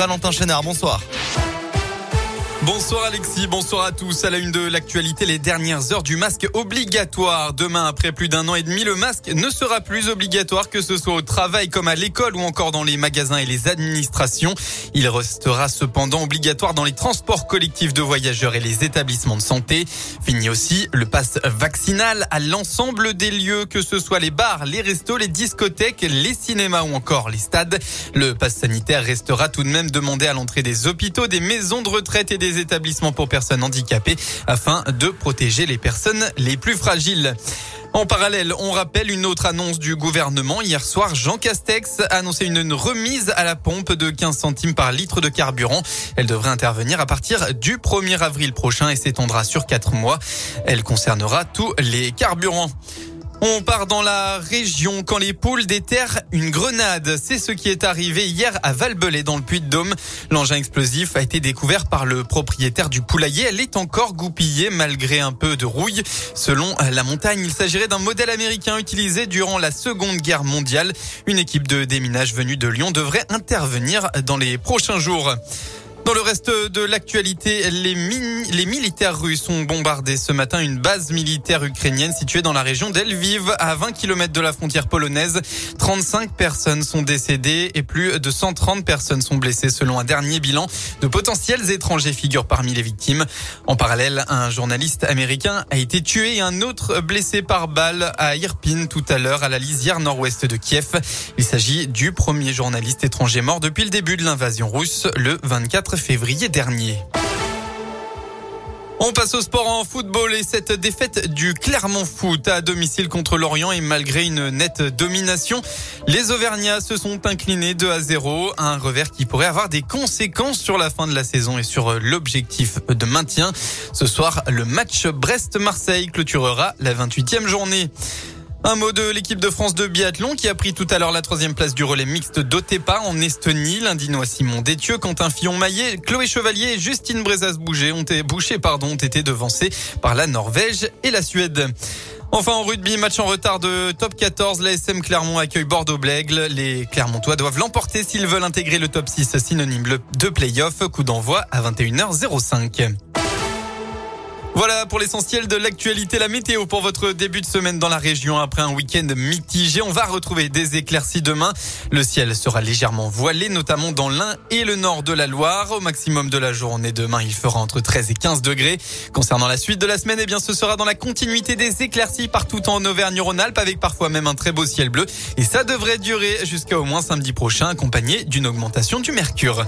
Valentin Chénard, bonsoir. Bonsoir Alexis, bonsoir à tous. À la une de l'actualité, les dernières heures du masque obligatoire. Demain, après plus d'un an et demi, le masque ne sera plus obligatoire que ce soit au travail comme à l'école ou encore dans les magasins et les administrations. Il restera cependant obligatoire dans les transports collectifs de voyageurs et les établissements de santé. Fini aussi le passe vaccinal à l'ensemble des lieux, que ce soit les bars, les restos, les discothèques, les cinémas ou encore les stades. Le passe sanitaire restera tout de même demandé à l'entrée des hôpitaux, des maisons de retraite et des établissements pour personnes handicapées afin de protéger les personnes les plus fragiles. En parallèle, on rappelle une autre annonce du gouvernement. Hier soir, Jean Castex a annoncé une remise à la pompe de 15 centimes par litre de carburant. Elle devrait intervenir à partir du 1er avril prochain et s'étendra sur 4 mois. Elle concernera tous les carburants. On part dans la région quand les poules déterrent une grenade. C'est ce qui est arrivé hier à Valbelay dans le Puy-de-Dôme. L'engin explosif a été découvert par le propriétaire du poulailler. Elle est encore goupillée malgré un peu de rouille. Selon la montagne, il s'agirait d'un modèle américain utilisé durant la Seconde Guerre mondiale. Une équipe de déminage venue de Lyon devrait intervenir dans les prochains jours. Dans le reste de l'actualité, les, militaires russes ont bombardé ce matin une base militaire ukrainienne située dans la région d'Elviv, à 20 km de la frontière polonaise. 35 personnes sont décédées et plus de 130 personnes sont blessées selon un dernier bilan. De potentiels étrangers figurent parmi les victimes. En parallèle, un journaliste américain a été tué et un autre blessé par balle à Irpin tout à l'heure à la lisière nord-ouest de Kiev. Il s'agit du premier journaliste étranger mort depuis le début de l'invasion russe le 24 février dernier. On passe au sport en football et cette défaite du Clermont Foot à domicile contre l'Orient et malgré une nette domination, les Auvergnats se sont inclinés 2 à 0, un revers qui pourrait avoir des conséquences sur la fin de la saison et sur l'objectif de maintien. Ce soir, le match Brest-Marseille clôturera la 28e journée. Un mot de l'équipe de France de biathlon qui a pris tout à l'heure la troisième place du relais mixte d'Otepa en Estonie. L'Indinois Simon Détieux, Quentin Fillon-Maillet, Chloé Chevalier et Justine Brezas-Boucher ont, été, Boucher, pardon, ont été devancés par la Norvège et la Suède. Enfin en rugby, match en retard de top 14, l'ASM Clermont accueille Bordeaux-Blègle. Les Clermontois doivent l'emporter s'ils veulent intégrer le top 6 synonyme de play-off. Coup d'envoi à 21h05. Voilà pour l'essentiel de l'actualité, la météo pour votre début de semaine dans la région. Après un week-end mitigé, on va retrouver des éclaircies demain. Le ciel sera légèrement voilé, notamment dans l'Ain et le nord de la Loire. Au maximum de la journée demain, il fera entre 13 et 15 degrés. Concernant la suite de la semaine, eh bien, ce sera dans la continuité des éclaircies partout en Auvergne-Rhône-Alpes avec parfois même un très beau ciel bleu. Et ça devrait durer jusqu'à au moins samedi prochain, accompagné d'une augmentation du mercure.